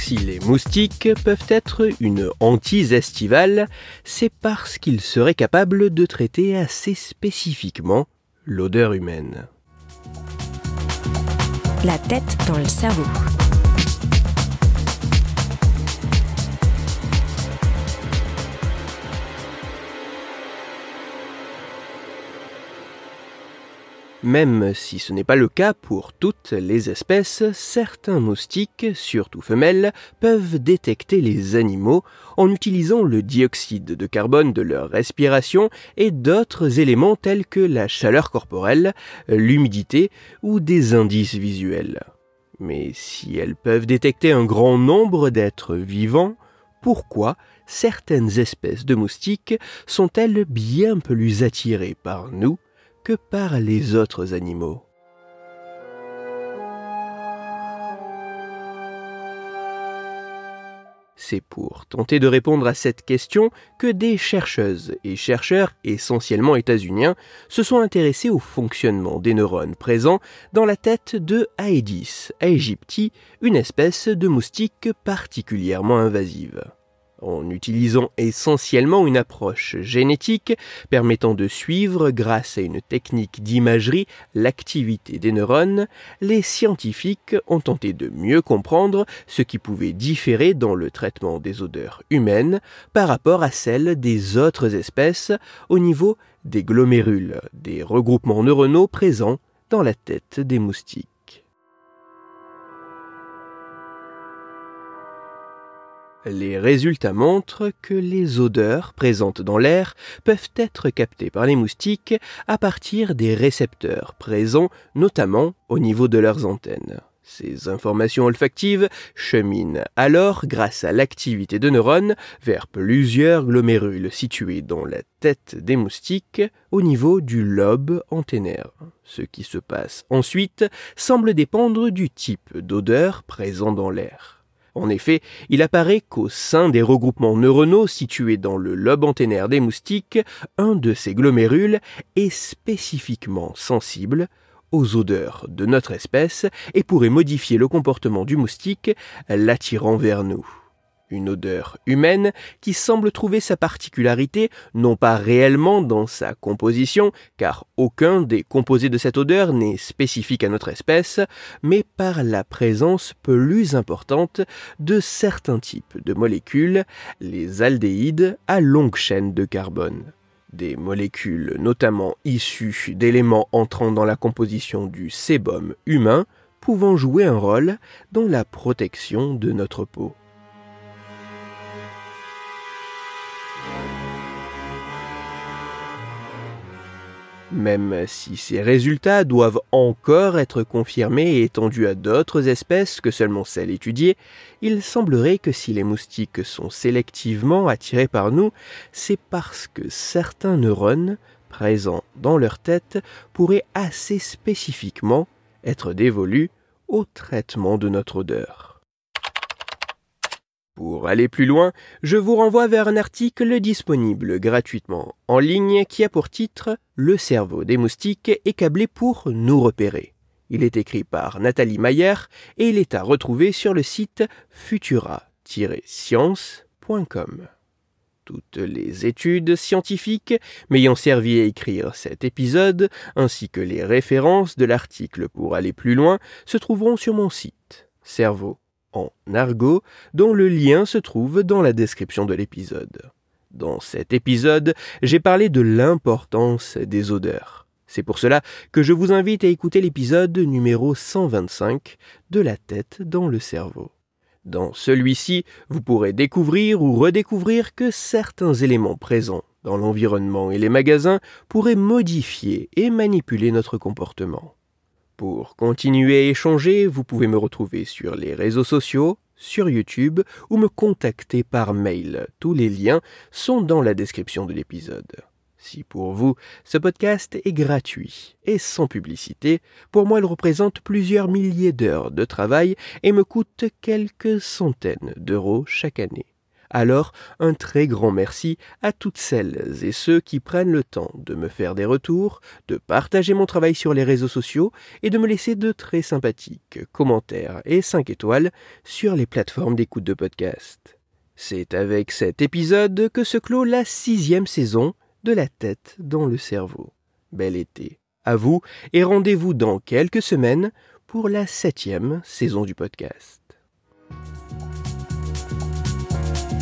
Si les moustiques peuvent être une hantise estivale, c'est parce qu'ils seraient capables de traiter assez spécifiquement l'odeur humaine. La tête dans le cerveau. Même si ce n'est pas le cas pour toutes les espèces, certains moustiques, surtout femelles, peuvent détecter les animaux en utilisant le dioxyde de carbone de leur respiration et d'autres éléments tels que la chaleur corporelle, l'humidité ou des indices visuels. Mais si elles peuvent détecter un grand nombre d'êtres vivants, pourquoi certaines espèces de moustiques sont-elles bien plus attirées par nous que par les autres animaux. C'est pour tenter de répondre à cette question que des chercheuses et chercheurs essentiellement états-uniens se sont intéressés au fonctionnement des neurones présents dans la tête de Aedes aegypti, une espèce de moustique particulièrement invasive en utilisant essentiellement une approche génétique permettant de suivre, grâce à une technique d'imagerie, l'activité des neurones, les scientifiques ont tenté de mieux comprendre ce qui pouvait différer dans le traitement des odeurs humaines par rapport à celles des autres espèces au niveau des glomérules, des regroupements neuronaux présents dans la tête des moustiques. Les résultats montrent que les odeurs présentes dans l'air peuvent être captées par les moustiques à partir des récepteurs présents notamment au niveau de leurs antennes. Ces informations olfactives cheminent alors, grâce à l'activité de neurones, vers plusieurs glomérules situés dans la tête des moustiques au niveau du lobe antennaire. Ce qui se passe ensuite semble dépendre du type d'odeur présent dans l'air. En effet, il apparaît qu'au sein des regroupements neuronaux situés dans le lobe antennaire des moustiques, un de ces glomérules est spécifiquement sensible aux odeurs de notre espèce et pourrait modifier le comportement du moustique, l'attirant vers nous une odeur humaine qui semble trouver sa particularité non pas réellement dans sa composition, car aucun des composés de cette odeur n'est spécifique à notre espèce, mais par la présence plus importante de certains types de molécules, les aldéhydes à longue chaîne de carbone. Des molécules notamment issues d'éléments entrant dans la composition du sébum humain, pouvant jouer un rôle dans la protection de notre peau. Même si ces résultats doivent encore être confirmés et étendus à d'autres espèces que seulement celles étudiées, il semblerait que si les moustiques sont sélectivement attirés par nous, c'est parce que certains neurones présents dans leur tête pourraient assez spécifiquement être dévolus au traitement de notre odeur. Pour aller plus loin, je vous renvoie vers un article disponible gratuitement en ligne qui a pour titre Le cerveau des moustiques est câblé pour nous repérer. Il est écrit par Nathalie Mayer et il est à retrouver sur le site futura-science.com. Toutes les études scientifiques m'ayant servi à écrire cet épisode, ainsi que les références de l'article pour aller plus loin, se trouveront sur mon site cerveau en argot dont le lien se trouve dans la description de l'épisode. Dans cet épisode, j'ai parlé de l'importance des odeurs. C'est pour cela que je vous invite à écouter l'épisode numéro 125 de la tête dans le cerveau. Dans celui-ci, vous pourrez découvrir ou redécouvrir que certains éléments présents dans l'environnement et les magasins pourraient modifier et manipuler notre comportement. Pour continuer à échanger, vous pouvez me retrouver sur les réseaux sociaux, sur YouTube ou me contacter par mail. Tous les liens sont dans la description de l'épisode. Si pour vous, ce podcast est gratuit et sans publicité, pour moi il représente plusieurs milliers d'heures de travail et me coûte quelques centaines d'euros chaque année. Alors, un très grand merci à toutes celles et ceux qui prennent le temps de me faire des retours, de partager mon travail sur les réseaux sociaux et de me laisser de très sympathiques commentaires et 5 étoiles sur les plateformes d'écoute de podcast. C'est avec cet épisode que se clôt la sixième saison de la tête dans le cerveau. Bel été. À vous et rendez-vous dans quelques semaines pour la septième saison du podcast.